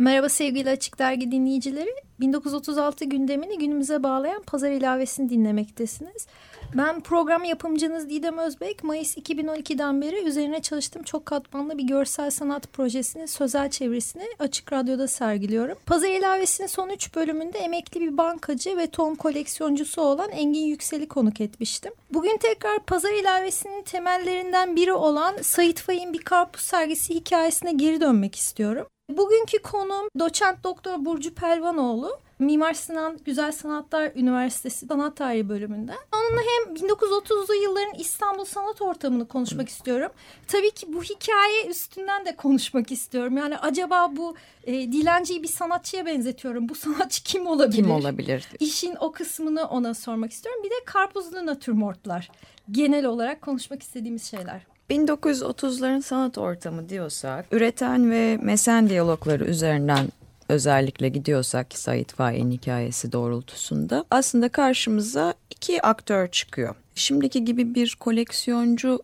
Merhaba sevgili Açık Dergi dinleyicileri. 1936 gündemini günümüze bağlayan pazar ilavesini dinlemektesiniz. Ben program yapımcınız Didem Özbek. Mayıs 2012'den beri üzerine çalıştığım çok katmanlı bir görsel sanat projesinin sözel çevresini Açık Radyo'da sergiliyorum. Pazar ilavesinin son 3 bölümünde emekli bir bankacı ve ton koleksiyoncusu olan Engin Yüksel'i konuk etmiştim. Bugün tekrar pazar ilavesinin temellerinden biri olan Sait Faik'in bir karpuz sergisi hikayesine geri dönmek istiyorum. Bugünkü konum doçent doktor Burcu Pelvanoğlu. Mimar Sinan Güzel Sanatlar Üniversitesi Sanat Tarihi bölümünden. Onunla hem 1930'lu yılların İstanbul sanat ortamını konuşmak istiyorum. Tabii ki bu hikaye üstünden de konuşmak istiyorum. Yani acaba bu e, dilenciyi bir sanatçıya benzetiyorum. Bu sanatçı kim olabilir? Kim olabilir? İşin o kısmını ona sormak istiyorum. Bir de karpuzlu natürmortlar. Genel olarak konuşmak istediğimiz şeyler. 1930'ların sanat ortamı diyorsak, üreten ve mesen diyalogları üzerinden özellikle gidiyorsak Sait Faik'in hikayesi doğrultusunda aslında karşımıza iki aktör çıkıyor. Şimdiki gibi bir koleksiyoncu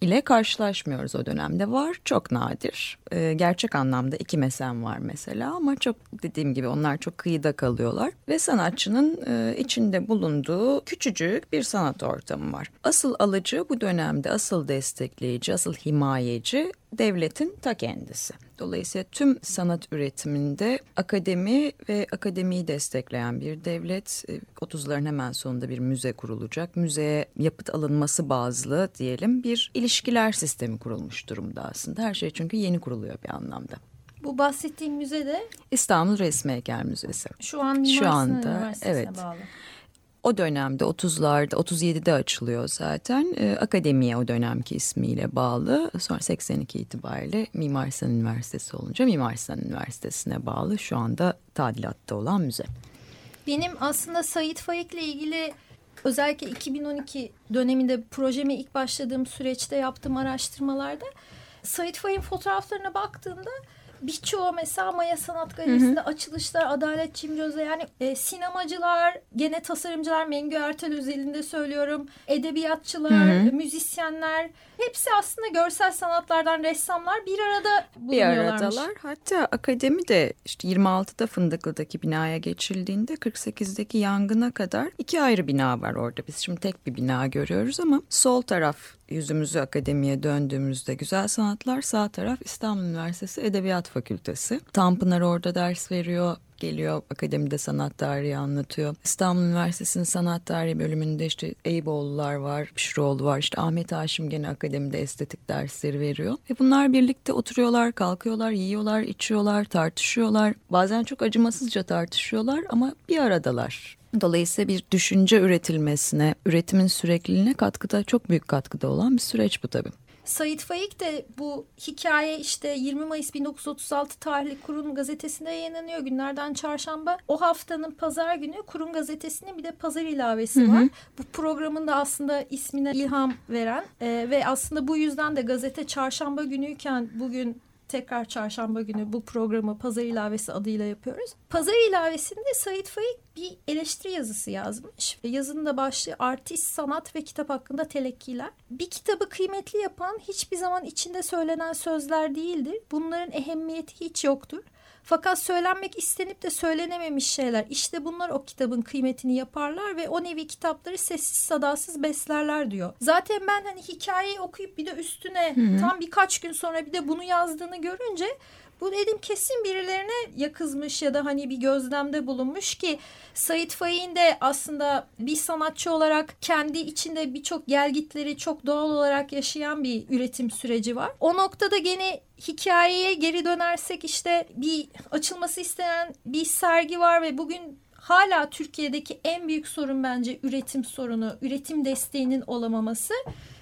ile karşılaşmıyoruz o dönemde. Var çok nadir. E, gerçek anlamda iki mesen var mesela ama çok dediğim gibi onlar çok kıyıda kalıyorlar. Ve sanatçının e, içinde bulunduğu küçücük bir sanat ortamı var. Asıl alıcı bu dönemde asıl destekleyici, asıl himayeci devletin ta kendisi. Dolayısıyla tüm sanat üretiminde akademi ve akademiyi destekleyen bir devlet 30'ların e, hemen sonunda bir müze kurulacak. Müzeye yapıt alınması bazlı diyelim bir ilişkiler sistemi kurulmuş durumda aslında. Her şey çünkü yeni kuruluyor bir anlamda. Bu bahsettiğim müze de İstanbul Resmi Heykel Müzesi. Şu an Mimar Şu anda evet. bağlı. O dönemde 30'larda 37'de açılıyor zaten. E, akademiye o dönemki ismiyle bağlı. Sonra 82 itibariyle Mimar Sinan Üniversitesi olunca Mimar Sinan Üniversitesi'ne bağlı. Şu anda tadilatta olan müze. Benim aslında Sait Faik'le ilgili özellikle 2012 döneminde projeme ilk başladığım süreçte yaptığım araştırmalarda Sait Faik'in fotoğraflarına baktığımda birçoğu mesela Maya Sanat Galerisi'nde açılışlar Adalet Cimcöz'e yani e, sinemacılar, gene tasarımcılar Mengü Ertel özelinde söylüyorum. Edebiyatçılar, hı hı. müzisyenler hepsi aslında görsel sanatlardan ressamlar bir arada Bir aradalar. Hatta akademi de işte 26'da Fındıklı'daki binaya geçildiğinde 48'deki yangına kadar iki ayrı bina var orada. Biz şimdi tek bir bina görüyoruz ama sol taraf yüzümüzü akademiye döndüğümüzde Güzel Sanatlar, sağ taraf İstanbul Üniversitesi Edebiyat Fakültesi. Tanpınar orada ders veriyor geliyor akademide sanat tarihi anlatıyor. İstanbul Üniversitesi'nin sanat tarihi bölümünde işte Eyüboğlular var, Pişroğlu var. işte Ahmet Haşim gene akademide estetik dersleri veriyor. Ve bunlar birlikte oturuyorlar, kalkıyorlar, yiyorlar, içiyorlar, tartışıyorlar. Bazen çok acımasızca tartışıyorlar ama bir aradalar. Dolayısıyla bir düşünce üretilmesine, üretimin sürekliliğine katkıda çok büyük katkıda olan bir süreç bu tabii. Sait Faik de bu hikaye işte 20 Mayıs 1936 tarihli Kurum gazetesinde yayınlanıyor günlerden çarşamba. O haftanın pazar günü Kurum gazetesinin bir de pazar ilavesi hı hı. var. Bu programın da aslında ismine ilham veren e, ve aslında bu yüzden de gazete çarşamba günüyken bugün tekrar çarşamba günü bu programı Pazar ilavesi adıyla yapıyoruz. Pazar ilavesinde Sait Faik bir eleştiri yazısı yazmış. Yazının da başlığı artist, sanat ve kitap hakkında telekkiler. Bir kitabı kıymetli yapan hiçbir zaman içinde söylenen sözler değildir. Bunların ehemmiyeti hiç yoktur. Fakat söylenmek istenip de söylenememiş şeyler. İşte bunlar o kitabın kıymetini yaparlar ve o nevi kitapları sessiz sadasız beslerler diyor. Zaten ben hani hikayeyi okuyup bir de üstüne hı hı. tam birkaç gün sonra bir de bunu yazdığını görünce bu dedim kesin birilerine yakızmış ya da hani bir gözlemde bulunmuş ki Sait Faik'in de aslında bir sanatçı olarak kendi içinde birçok gelgitleri çok doğal olarak yaşayan bir üretim süreci var. O noktada gene hikayeye geri dönersek işte bir açılması istenen bir sergi var ve bugün hala Türkiye'deki en büyük sorun bence üretim sorunu, üretim desteğinin olamaması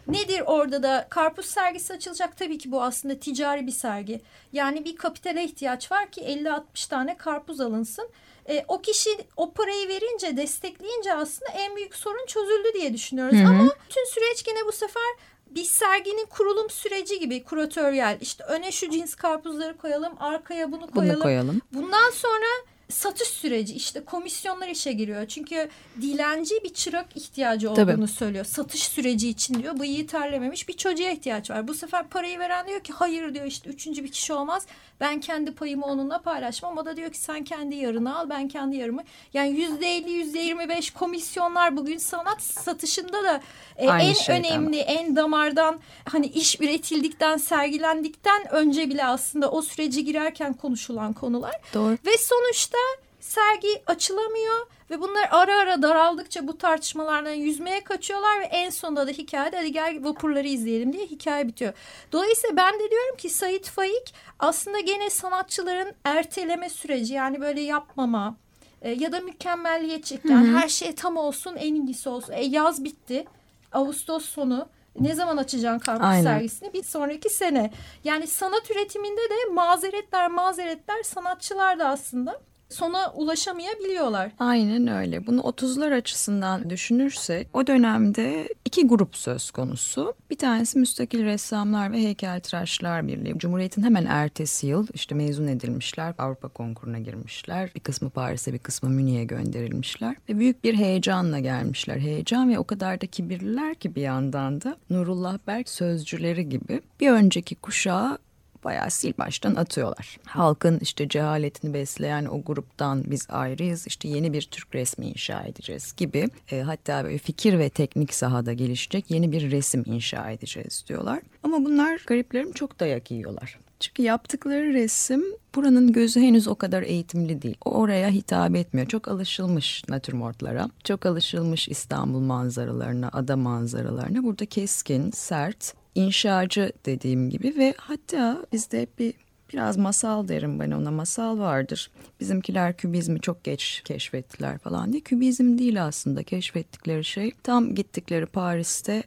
Nedir orada da karpuz sergisi açılacak tabii ki bu aslında ticari bir sergi. Yani bir kapitale ihtiyaç var ki 50-60 tane karpuz alınsın. E, o kişi o parayı verince destekleyince aslında en büyük sorun çözüldü diye düşünüyoruz. Hı hı. Ama tüm süreç gene bu sefer bir serginin kurulum süreci gibi kuratöriyel. İşte öne şu cins karpuzları koyalım, arkaya bunu koyalım. Bunu koyalım. Bundan sonra satış süreci işte komisyonlar işe giriyor. Çünkü dilenci bir çırak ihtiyacı olduğunu Tabii. söylüyor. Satış süreci için diyor. Bıyığı terlememiş bir çocuğa ihtiyaç var. Bu sefer parayı veren diyor ki hayır diyor işte üçüncü bir kişi olmaz. Ben kendi payımı onunla paylaşmam. O da diyor ki sen kendi yarını al ben kendi yarımı. Yani yüzde elli yüzde yirmi beş komisyonlar bugün sanat satışında da e, Aynı en şeyden. önemli en damardan hani iş üretildikten sergilendikten önce bile aslında o sürece girerken konuşulan konular. Doğru. Ve sonuçta sergi açılamıyor ve bunlar ara ara daraldıkça bu tartışmalardan yüzmeye kaçıyorlar ve en sonunda da hikayede hadi gel vapurları izleyelim diye hikaye bitiyor. Dolayısıyla ben de diyorum ki Sait Faik aslında gene sanatçıların erteleme süreci yani böyle yapmama e, ya da mükemmelliyetçi yani her şey tam olsun en iyisi olsun. E, yaz bitti Ağustos sonu ne zaman açacaksın karpuz Aynen. sergisini? Bir sonraki sene. Yani sanat üretiminde de mazeretler mazeretler sanatçılar da aslında sona ulaşamayabiliyorlar. Aynen öyle. Bunu 30'lar açısından düşünürsek o dönemde iki grup söz konusu. Bir tanesi Müstakil Ressamlar ve Heykeltıraşlar Birliği. Cumhuriyet'in hemen ertesi yıl işte mezun edilmişler. Avrupa konkuruna girmişler. Bir kısmı Paris'e bir kısmı Münih'e gönderilmişler. Ve büyük bir heyecanla gelmişler. Heyecan ve o kadar da kibirliler ki bir yandan da Nurullah Berk sözcüleri gibi bir önceki kuşağı bayağı sil baştan atıyorlar. Halkın işte cehaletini besleyen o gruptan biz ayrıyız işte yeni bir Türk resmi inşa edeceğiz gibi e, hatta böyle fikir ve teknik sahada gelişecek yeni bir resim inşa edeceğiz diyorlar. Ama bunlar gariplerim çok dayak yiyorlar. Çünkü yaptıkları resim buranın gözü henüz o kadar eğitimli değil. Oraya hitap etmiyor. Çok alışılmış natürmortlara. Çok alışılmış İstanbul manzaralarına, ada manzaralarına. Burada keskin, sert, inşacı dediğim gibi ve hatta bizde bir biraz masal derim ben ona masal vardır. Bizimkiler kübizmi çok geç keşfettiler falan diye. Kübizm değil aslında keşfettikleri şey. Tam gittikleri Paris'te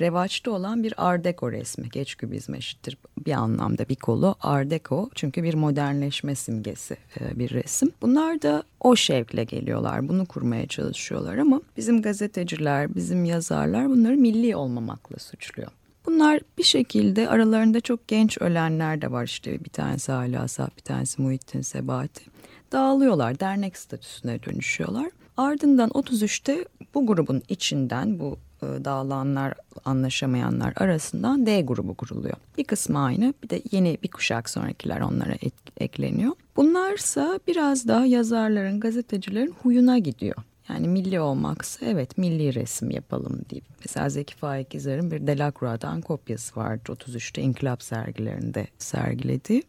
revaçta olan bir Art Deco resmi. Geç kübizm eşittir bir anlamda bir kolu Art Deco çünkü bir modernleşme simgesi e, bir resim. Bunlar da o şevkle geliyorlar. Bunu kurmaya çalışıyorlar ama bizim gazeteciler, bizim yazarlar bunları milli olmamakla suçluyor. Bunlar bir şekilde aralarında çok genç ölenler de var işte bir tanesi Hala Asaf, bir tanesi Muhittin Sebati. Dağılıyorlar, dernek statüsüne dönüşüyorlar. Ardından 33'te bu grubun içinden bu e, dağılanlar, anlaşamayanlar arasından D grubu kuruluyor. Bir kısmı aynı, bir de yeni bir kuşak sonrakiler onlara ek- ekleniyor. Bunlarsa biraz daha yazarların, gazetecilerin huyuna gidiyor. Yani milli olmaksa evet milli resim yapalım deyip. Mesela Zeki Faik İzer'in bir Delacroix'dan kopyası vardı 33'te İnkılap sergilerinde sergilediği.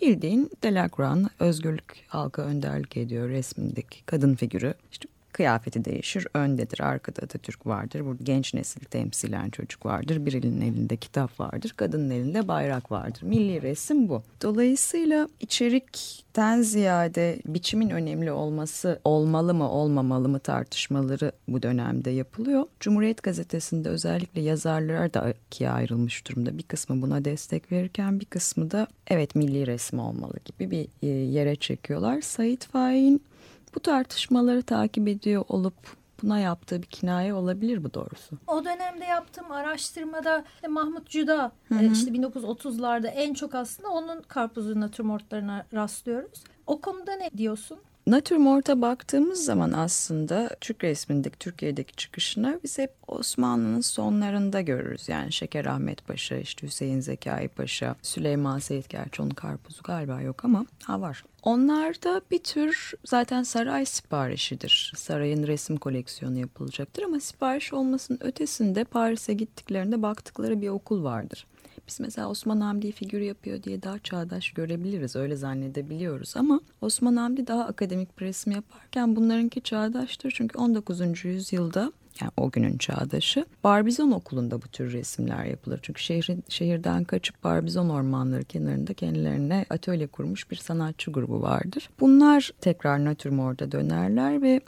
Bildiğin Delacroix'ın özgürlük halka önderlik ediyor resmindeki kadın figürü. İşte kıyafeti değişir, öndedir, arkada Atatürk vardır. Burada genç nesil temsilen çocuk vardır. Birinin elinde kitap vardır, kadının elinde bayrak vardır. Milli resim bu. Dolayısıyla içerikten ziyade biçimin önemli olması olmalı mı olmamalı mı tartışmaları bu dönemde yapılıyor. Cumhuriyet Gazetesi'nde özellikle yazarlar da ikiye ayrılmış durumda. Bir kısmı buna destek verirken bir kısmı da evet milli resim olmalı gibi bir e, yere çekiyorlar. Sait Faik'in bu tartışmaları takip ediyor olup buna yaptığı bir kinaye olabilir bu doğrusu. O dönemde yaptığım araştırmada işte Mahmut Cüda e, işte 1930'larda en çok aslında onun karpuzlu natürmortlarına rastlıyoruz. O konuda ne diyorsun? Natürmort'a baktığımız zaman aslında Türk resmindeki Türkiye'deki çıkışını biz hep Osmanlı'nın sonlarında görürüz. Yani Şeker Ahmet Paşa, işte Hüseyin Zekai Paşa, Süleyman Seyit gerçi onun karpuzu galiba yok ama ha var. Onlar da bir tür zaten saray siparişidir. Sarayın resim koleksiyonu yapılacaktır ama sipariş olmasının ötesinde Paris'e gittiklerinde baktıkları bir okul vardır. Biz mesela Osman Hamdi figür yapıyor diye daha çağdaş görebiliriz. Öyle zannedebiliyoruz ama Osman Hamdi daha akademik bir resim yaparken bunlarınki çağdaştır. Çünkü 19. yüzyılda yani o günün çağdaşı Barbizon okulunda bu tür resimler yapılır. Çünkü şehrin, şehirden kaçıp Barbizon ormanları kenarında kendilerine atölye kurmuş bir sanatçı grubu vardır. Bunlar tekrar natürmorda dönerler ve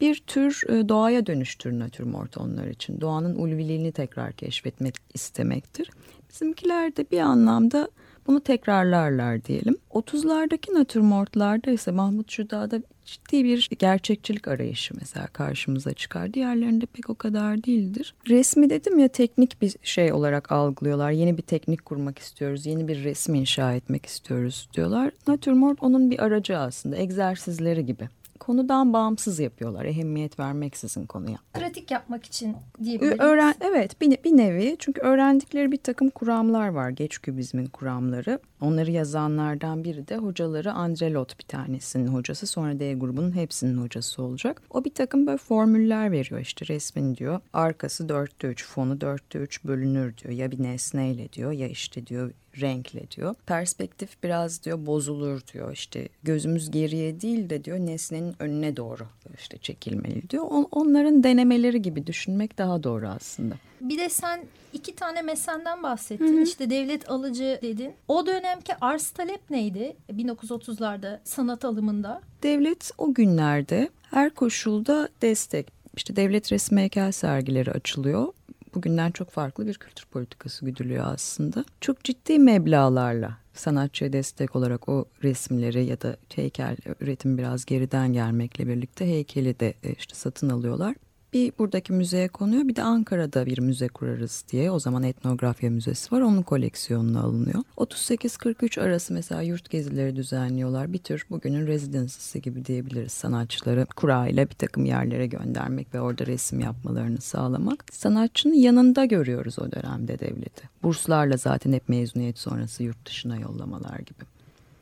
bir tür e, doğaya dönüştür natürmort onlar için. Doğanın ulviliğini tekrar keşfetmek istemektir. Bizimkiler de bir anlamda bunu tekrarlarlar diyelim. 30'lardaki natürmortlarda ise Mahmut Şuda'da ciddi bir gerçekçilik arayışı mesela karşımıza çıkar. Diğerlerinde pek o kadar değildir. Resmi dedim ya teknik bir şey olarak algılıyorlar. Yeni bir teknik kurmak istiyoruz, yeni bir resim inşa etmek istiyoruz diyorlar. Natürmort onun bir aracı aslında, egzersizleri gibi konudan bağımsız yapıyorlar. Ehemmiyet vermeksizin konuya. Pratik yapmak için diyebiliriz. Öğren, evet bir, bir nevi çünkü öğrendikleri bir takım kuramlar var. Geç kübizmin kuramları. Onları yazanlardan biri de hocaları Andrelot bir tanesinin hocası. Sonra D grubunun hepsinin hocası olacak. O bir takım böyle formüller veriyor işte resmin diyor. Arkası dörtte üç, fonu dörtte üç bölünür diyor. Ya bir nesneyle diyor ya işte diyor renkle diyor. Perspektif biraz diyor bozulur diyor. İşte gözümüz geriye değil de diyor nesnenin önüne doğru işte çekilmeli diyor. On, onların denemeleri gibi düşünmek daha doğru aslında. Bir de sen iki tane mesenden bahsettin. Hı hı. İşte devlet alıcı dedin. O dönemki arz talep neydi 1930'larda sanat alımında? Devlet o günlerde her koşulda destek. İşte devlet resmi heykel sergileri açılıyor bugünden çok farklı bir kültür politikası güdülüyor aslında. Çok ciddi meblalarla sanatçıya destek olarak o resimleri ya da heykel üretim biraz geriden gelmekle birlikte heykeli de e, işte satın alıyorlar bir buradaki müzeye konuyor bir de Ankara'da bir müze kurarız diye o zaman etnografya müzesi var onun koleksiyonuna alınıyor. 38-43 arası mesela yurt gezileri düzenliyorlar bir tür bugünün rezidansisi gibi diyebiliriz sanatçıları kura ile bir takım yerlere göndermek ve orada resim yapmalarını sağlamak. Sanatçının yanında görüyoruz o dönemde devleti. Burslarla zaten hep mezuniyet sonrası yurt dışına yollamalar gibi.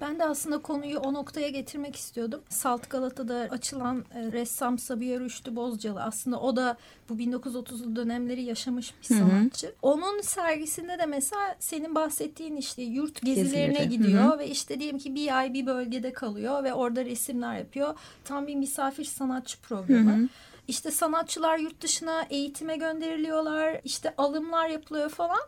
Ben de aslında konuyu o noktaya getirmek istiyordum. Salt Galata'da açılan e, ressam Sabiha Rüştü Bozcalı aslında o da bu 1930'lu dönemleri yaşamış bir sanatçı. Hı hı. Onun sergisinde de mesela senin bahsettiğin işte yurt gezilerine Gezileri. gidiyor hı hı. ve işte diyelim ki bir ay bir bölgede kalıyor ve orada resimler yapıyor. Tam bir misafir sanatçı programı. Hı hı. İşte sanatçılar yurt dışına eğitime gönderiliyorlar, işte alımlar yapılıyor falan.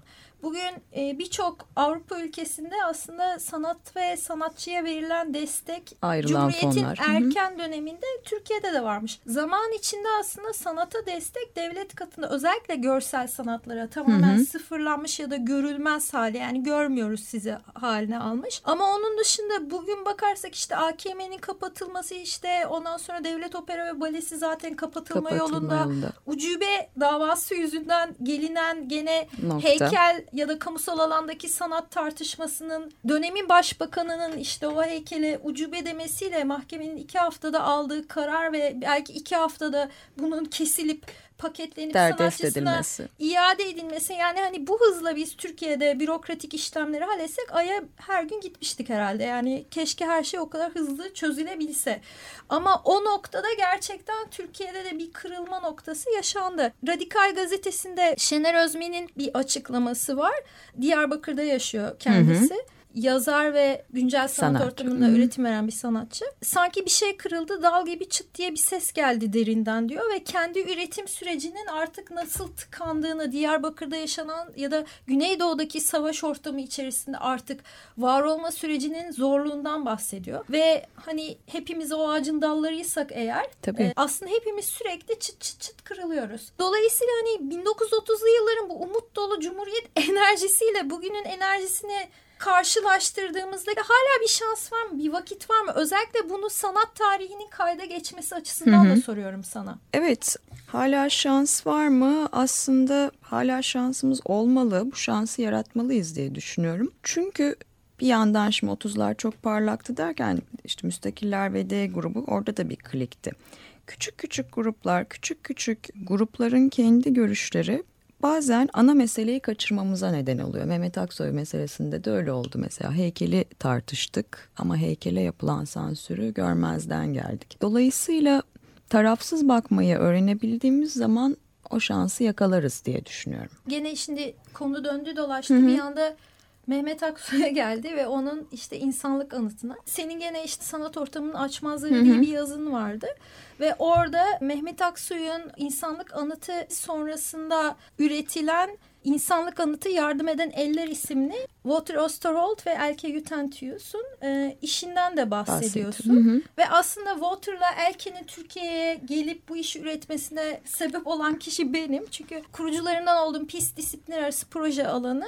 Bugün e, birçok Avrupa ülkesinde aslında sanat ve sanatçıya verilen destek Ayrılan Cumhuriyet'in fonlar. erken döneminde Türkiye'de de varmış. Zaman içinde aslında sanata destek devlet katında özellikle görsel sanatlara tamamen Hı-hı. sıfırlanmış ya da görülmez hale yani görmüyoruz sizi haline almış. Ama onun dışında bugün bakarsak işte AKM'nin kapatılması işte ondan sonra devlet opera ve balesi zaten kapatılma, kapatılma yolunda. yolunda. Ucube davası yüzünden gelinen gene Nokta. heykel ya da kamusal alandaki sanat tartışmasının dönemin başbakanının işte o heykele ucube demesiyle mahkemenin iki haftada aldığı karar ve belki iki haftada bunun kesilip paketlenip Derdest sanatçısına edilmesi. iade edilmesi. Yani hani bu hızla biz Türkiye'de bürokratik işlemleri halletsek Ay'a her gün gitmiştik herhalde. Yani keşke her şey o kadar hızlı çözülebilse. Ama o noktada gerçekten Türkiye'de de bir kırılma noktası yaşandı. Radikal gazetesinde Şener Özmen'in bir açıklaması var. Diyarbakır'da yaşıyor kendisi. Hı hı yazar ve güncel sanat, sanat. ortamında hmm. üretim veren bir sanatçı. Sanki bir şey kırıldı dal gibi çıt diye bir ses geldi derinden diyor ve kendi üretim sürecinin artık nasıl tıkandığını Diyarbakır'da yaşanan ya da Güneydoğu'daki savaş ortamı içerisinde artık var olma sürecinin zorluğundan bahsediyor. Ve hani hepimiz o ağacın dallarıysak eğer Tabii. E, aslında hepimiz sürekli çıt çıt çıt kırılıyoruz. Dolayısıyla hani 1930'lu yılların bu umut dolu cumhuriyet enerjisiyle bugünün enerjisini karşılaştırdığımızda hala bir şans var mı? Bir vakit var mı? Özellikle bunu sanat tarihinin kayda geçmesi açısından hı hı. da soruyorum sana. Evet. Hala şans var mı? Aslında hala şansımız olmalı. Bu şansı yaratmalıyız diye düşünüyorum. Çünkü bir yandan şimdi 30'lar çok parlaktı derken işte Müstakiller ve D grubu orada da bir klikti. Küçük küçük gruplar, küçük küçük grupların kendi görüşleri bazen ana meseleyi kaçırmamıza neden oluyor. Mehmet Aksoy meselesinde de öyle oldu mesela. Heykeli tartıştık ama heykele yapılan sansürü görmezden geldik. Dolayısıyla tarafsız bakmayı öğrenebildiğimiz zaman o şansı yakalarız diye düşünüyorum. Gene şimdi konu döndü dolaştı Hı -hı. bir anda Mehmet Aksu'ya geldi ve onun işte insanlık anıtına. Senin gene işte sanat ortamının açmazları diye bir yazın vardı. Ve orada Mehmet Aksu'nun insanlık anıtı sonrasında üretilen İnsanlık Anıtı Yardım Eden Eller isimli Walter Osterholt ve Elke Utentius'un e, işinden de bahsediyorsun. Hı hı. Ve aslında Walter'la Elke'nin Türkiye'ye gelip bu işi üretmesine sebep olan kişi benim. Çünkü kurucularından olduğum PIS disiplinler arası proje alanı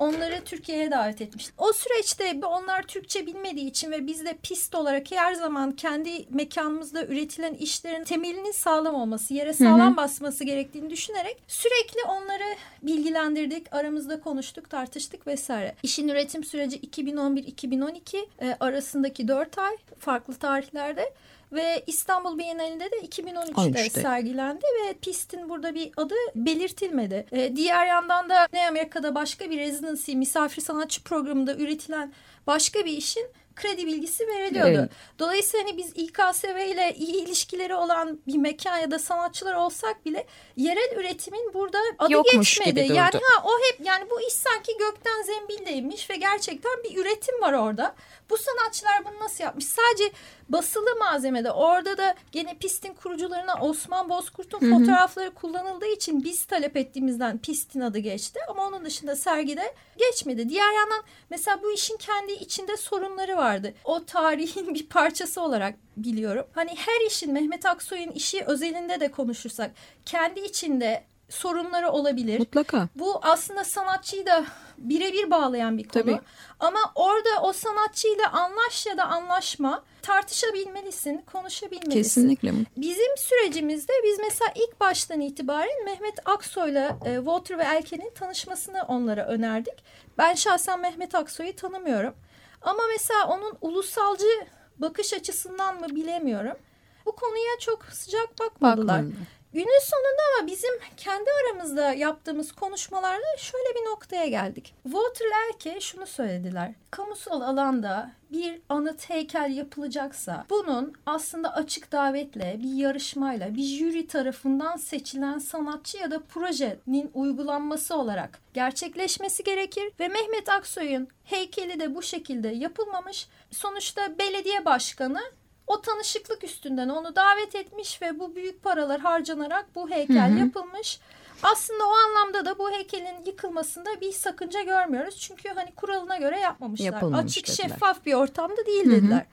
onları Türkiye'ye davet etmiştim. O süreçte onlar Türkçe bilmediği için ve biz de pist olarak her zaman kendi mekanımızda üretilen işlerin temelinin sağlam olması, yere sağlam basması gerektiğini düşünerek sürekli onları bilgilendirdik, aramızda konuştuk, tartıştık vesaire. İşin üretim süreci 2011-2012 e, arasındaki 4 ay farklı tarihlerde ve İstanbul Bienalinde de 2013'te 13'te. sergilendi ve pistin burada bir adı belirtilmedi. Ee, diğer yandan da Güney Amerika'da başka bir residency misafir sanatçı programında üretilen başka bir işin kredi bilgisi veriliyordu. Evet. Dolayısıyla hani biz İKSV ile iyi ilişkileri olan bir mekan ya da sanatçılar olsak bile yerel üretimin burada adı Yokmuş geçmedi. gibi. Yani ha o hep yani bu iş sanki gökten zembildeymiş ve gerçekten bir üretim var orada. Bu sanatçılar bunu nasıl yapmış? Sadece basılı malzemede orada da gene pistin kurucularına Osman Bozkurt'un fotoğrafları kullanıldığı için biz talep ettiğimizden pistin adı geçti. Ama onun dışında sergide geçmedi. Diğer yandan mesela bu işin kendi içinde sorunları vardı. O tarihin bir parçası olarak biliyorum. Hani her işin Mehmet Aksoy'un işi özelinde de konuşursak kendi içinde sorunları olabilir. Mutlaka. Bu aslında sanatçıyı da birebir bağlayan bir konu. Tabii. Ama orada o sanatçıyla anlaş ya da anlaşma tartışabilmelisin, konuşabilmelisin. Kesinlikle. Bizim sürecimizde biz mesela ilk baştan itibaren Mehmet Aksoy'la e, Walter ve Elke'nin tanışmasını onlara önerdik. Ben şahsen Mehmet Aksoy'u tanımıyorum. Ama mesela onun ulusalcı bakış açısından mı bilemiyorum. Bu konuya çok sıcak bakmadılar. Bakmadılar. Günün sonunda ama bizim kendi aramızda yaptığımız konuşmalarda şöyle bir noktaya geldik. Walter Elke şunu söylediler. Kamusal alanda bir anıt heykel yapılacaksa bunun aslında açık davetle, bir yarışmayla, bir jüri tarafından seçilen sanatçı ya da projenin uygulanması olarak gerçekleşmesi gerekir ve Mehmet Aksoy'un heykeli de bu şekilde yapılmamış. Sonuçta belediye başkanı o tanışıklık üstünden onu davet etmiş ve bu büyük paralar harcanarak bu heykel Hı hı. yapılmış. Aslında o anlamda da bu heykelin yıkılmasında bir sakınca görmüyoruz. Çünkü hani kuralına göre yapmamışlar. Yapılmamış Açık dediler. şeffaf bir ortamda değil Hı hı. dediler.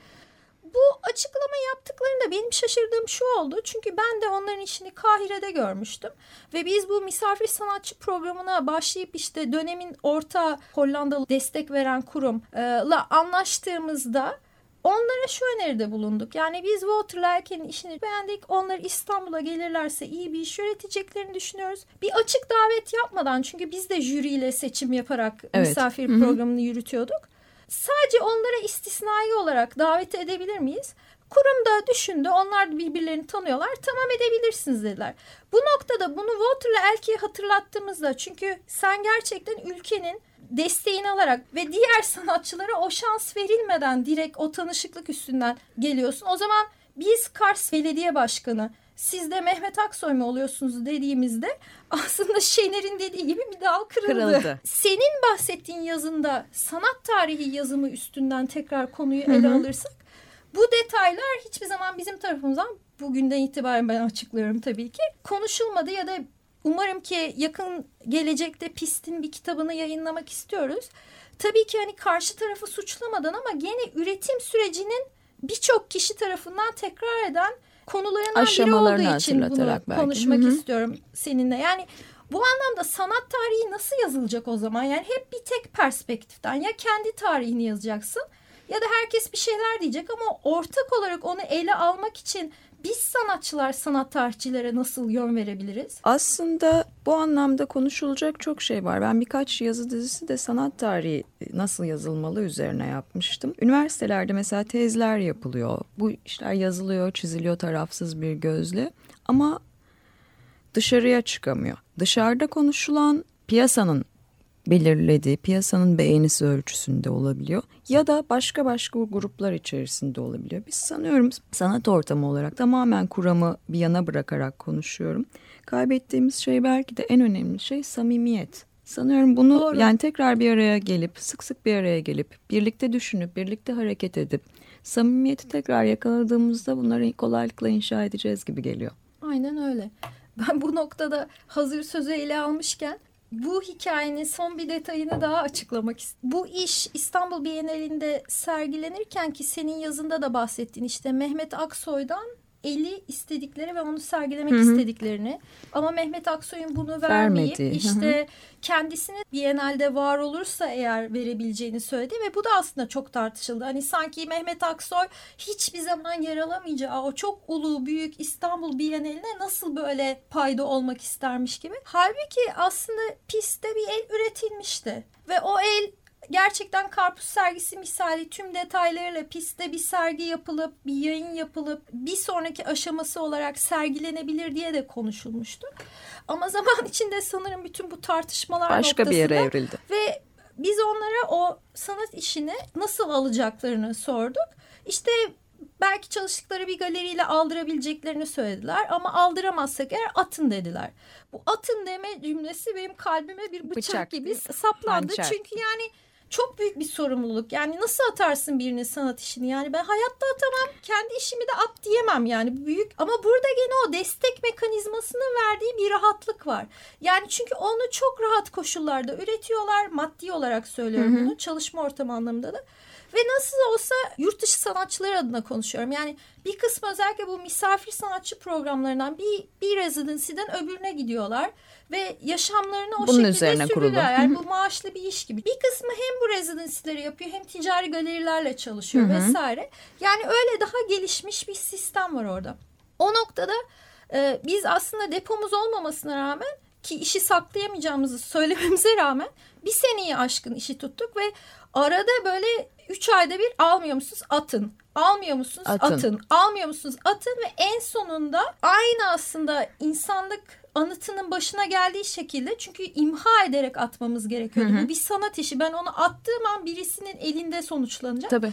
Bu açıklama yaptıklarında benim şaşırdığım şu oldu. Çünkü ben de onların işini Kahire'de görmüştüm. Ve biz bu misafir sanatçı programına başlayıp işte dönemin orta Hollandalı destek veren kurumla anlaştığımızda onlara şu öneride bulunduk. Yani biz Walter Lerke'nin işini beğendik. Onlar İstanbul'a gelirlerse iyi bir iş yöneteceklerini düşünüyoruz. Bir açık davet yapmadan çünkü biz de jüriyle seçim yaparak Evet. misafir programını yürütüyorduk. Sadece onlara istisnai olarak davet edebilir miyiz? Kurum da düşündü. Onlar da birbirlerini tanıyorlar. Tamam edebilirsiniz dediler. Bu noktada bunu Walter'la Elke'ye hatırlattığımızda çünkü sen gerçekten ülkenin desteğini alarak ve diğer sanatçılara o şans verilmeden direkt o tanışıklık üstünden geliyorsun. O zaman biz Kars Belediye Başkanı siz de Mehmet Aksoy mu oluyorsunuz dediğimizde aslında Şener'in dediği gibi bir dal kırıldı. Kırıldı. Senin bahsettiğin yazında sanat tarihi yazımı üstünden tekrar konuyu ele Hı hı. alırsak bu detaylar hiçbir zaman bizim tarafımızdan bugünden itibaren ben açıklıyorum tabii ki konuşulmadı ya da umarım ki yakın gelecekte pistin bir kitabını yayınlamak istiyoruz. Tabii ki hani karşı tarafı suçlamadan ama gene üretim sürecinin birçok kişi tarafından tekrar eden konularından biri olduğu için bunu belki. konuşmak Hı hı. istiyorum seninle. Yani bu anlamda sanat tarihi nasıl yazılacak o zaman? Yani hep bir tek perspektiften ya kendi tarihini yazacaksın ya da herkes bir şeyler diyecek ama ortak olarak onu ele almak için biz sanatçılar sanat tarihçilere nasıl yön verebiliriz? Aslında bu anlamda konuşulacak çok şey var. Ben birkaç yazı dizisi de sanat tarihi nasıl yazılmalı üzerine yapmıştım. Üniversitelerde mesela tezler yapılıyor. Bu işler yazılıyor, çiziliyor tarafsız bir gözle. Ama dışarıya çıkamıyor. Dışarıda konuşulan piyasanın belirlediği, piyasanın beğenisi ölçüsünde olabiliyor. Ya da başka başka gruplar içerisinde olabiliyor. Biz sanıyorum sanat ortamı olarak tamamen kuramı bir yana bırakarak konuşuyorum. Kaybettiğimiz şey belki de en önemli şey samimiyet. Sanıyorum bunu Doğru. yani tekrar bir araya gelip sık sık bir araya gelip birlikte düşünüp birlikte hareket edip samimiyeti tekrar yakaladığımızda bunları kolaylıkla inşa edeceğiz gibi geliyor. Aynen öyle. Ben bu noktada hazır sözü ele almışken bu hikayenin son bir detayını daha açıklamak istiyorum. Bu iş İstanbul Bienalinde sergilenirken ki senin yazında da bahsettin işte Mehmet Aksoy'dan eli istedikleri ve onu sergilemek Hı hı. istediklerini ama Mehmet Aksoy'un bunu vermeyip Vermedi. Hı hı. işte kendisini Biennale'de var olursa eğer verebileceğini söyledi ve bu da aslında çok tartışıldı. Hani sanki Mehmet Aksoy hiçbir zaman yer alamayacağı o çok ulu büyük İstanbul Bienali'ne nasıl böyle payda olmak istermiş gibi. Halbuki aslında pistte bir el üretilmişti ve o el gerçekten karpuz sergisi misali tüm detaylarıyla pistte bir sergi yapılıp bir yayın yapılıp bir sonraki aşaması olarak sergilenebilir diye de konuşulmuştu. Ama zaman içinde sanırım bütün bu tartışmalar Başka bir yere evrildi. ve biz onlara o sanat işini nasıl alacaklarını sorduk. İşte belki çalıştıkları bir galeriyle aldırabileceklerini söylediler ama aldıramazsak eğer atın dediler. Bu atın deme cümlesi benim kalbime bir bıçak, Bıçak gibi saplandı. Hançer. Çünkü yani çok büyük bir sorumluluk. Yani nasıl atarsın birinin sanat işini? Yani ben hayatta atamam. Kendi işimi de at diyemem yani büyük. Ama burada gene o destek mekanizmasının verdiği bir rahatlık var. Yani çünkü onu çok rahat koşullarda üretiyorlar. Maddi olarak söylüyorum Hı hı. bunu. Çalışma ortamı anlamında da. Ve nasıl olsa yurt dışı sanatçılar adına konuşuyorum. Yani bir kısmı özellikle bu misafir sanatçı programlarından bir, bir residency'den öbürüne gidiyorlar. Ve yaşamlarını o Bunun şekilde üzerine kurulu. sürdürüyorlar. Yani bu maaşlı bir iş gibi. Bir kısmı hem bu residency'leri yapıyor hem ticari galerilerle çalışıyor Hı hı. vesaire. Yani öyle daha gelişmiş bir sistem var orada. O noktada e, biz aslında depomuz olmamasına rağmen ki işi saklayamayacağımızı söylememize rağmen bir seneyi aşkın işi tuttuk ve arada böyle üç ayda bir almıyor musunuz atın. Almıyor musunuz Atın. atın. Almıyor musunuz atın ve en sonunda aynı aslında insanlık anıtının başına geldiği şekilde çünkü imha ederek atmamız gerekiyordu. Hı hı. Bu bir sanat işi. Ben onu attığım an birisinin elinde sonuçlanacak. Tabii.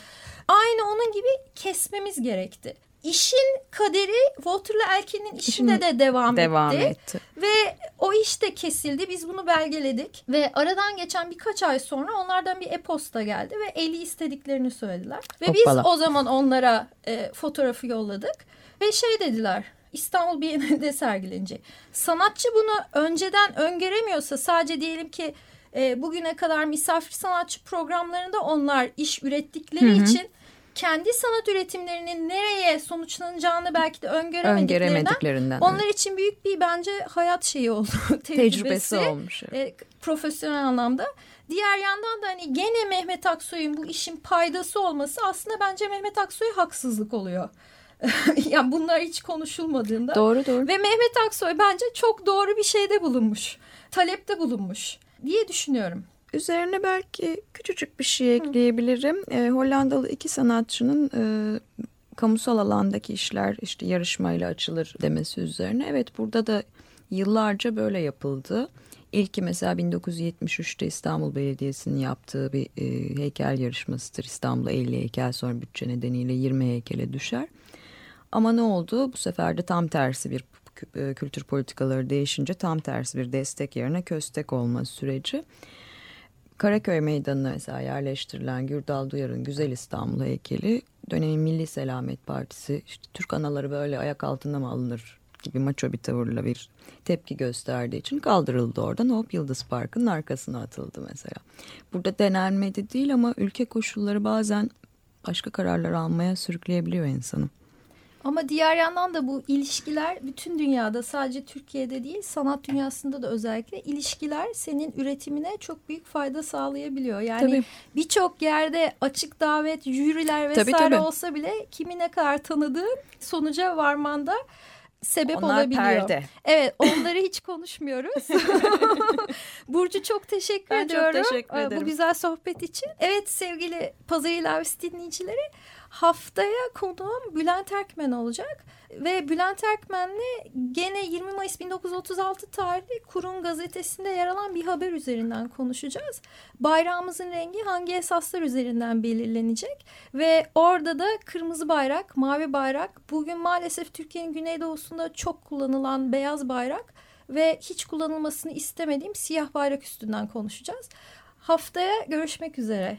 Aynı onun gibi kesmemiz gerekti. İşin kaderi Walter'la Elkin'in işinde İşin de devam, Devam etti. etti. Ve o iş de kesildi. Biz bunu belgeledik. Ve aradan geçen birkaç ay sonra onlardan bir e-posta geldi ve eli istediklerini söylediler. Ve Hoppala. biz o zaman onlara e, fotoğrafı yolladık. Ve şey dediler. İstanbul Bienalinde sergilenecek. Sanatçı bunu önceden öngöremiyorsa sadece diyelim ki e, bugüne kadar misafir sanatçı programlarında onlar iş ürettikleri Hı hı. için kendi sanat üretimlerinin nereye sonuçlanacağını belki de öngöremediklerinden Öngöremediklerinden. onlar için büyük bir bence hayat şeyi oldu. Tecrübesi, tecrübesi olmuş. e, profesyonel anlamda. Diğer yandan da hani gene Mehmet Aksoy'un bu işin paydası olması aslında bence Mehmet Aksoy'a haksızlık oluyor. yani bunlar hiç konuşulmadığında. Doğru doğru. Ve Mehmet Aksoy bence çok doğru bir şeyde bulunmuş. Talepte bulunmuş diye düşünüyorum. Üzerine belki küçücük bir şey ekleyebilirim. E, Hollandalı iki sanatçının e, kamusal alandaki işler işte yarışmayla açılır demesi üzerine. Evet burada da yıllarca böyle yapıldı. İlki mesela 1973'te İstanbul Belediyesi'nin yaptığı bir e, heykel yarışmasıdır. İstanbul'a 50 heykel sonra bütçe nedeniyle 20 heykele düşer. Ama ne oldu? Bu sefer de tam tersi bir e, kültür politikaları değişince tam tersi bir destek yerine köstek olma süreci. Karaköy Meydanı'na mesela yerleştirilen Gürdal Duyar'ın Güzel İstanbul heykeli dönemin Milli Selamet Partisi işte Türk anaları böyle ayak altında mı alınır gibi maço bir tavırla bir tepki gösterdiği için kaldırıldı oradan. Hop Yıldız Parkı'nın arkasına atıldı mesela. Burada denenmedi değil ama ülke koşulları bazen başka kararlar almaya sürükleyebiliyor insanı. Ama diğer yandan da bu ilişkiler bütün dünyada sadece Türkiye'de değil sanat dünyasında da özellikle ilişkiler senin üretimine çok büyük fayda sağlayabiliyor. Yani Tabii. birçok yerde açık davet, jüriler Tabii, vesaire tabii. olsa bile kimi ne kadar tanıdığın sonuca varmanda sebep Onlar olabiliyor. perde. Evet onları hiç konuşmuyoruz. Burcu çok teşekkür Ben çok ediyorum. teşekkür e, ederim. Bu güzel sohbet için. Evet sevgili Pazar İlavesi dinleyicileri haftaya konuğum Bülent Erkmen olacak. Ve Bülent Erkmen'le gene 20 Mayıs 1936 tarihli Kur'un gazetesinde yer alan bir haber üzerinden konuşacağız. Bayrağımızın rengi hangi esaslar üzerinden belirlenecek? Ve orada da kırmızı bayrak, mavi bayrak, bugün maalesef Türkiye'nin güneydoğusunda çok kullanılan beyaz bayrak ve hiç kullanılmasını istemediğim siyah bayrak üstünden konuşacağız. Haftaya görüşmek üzere.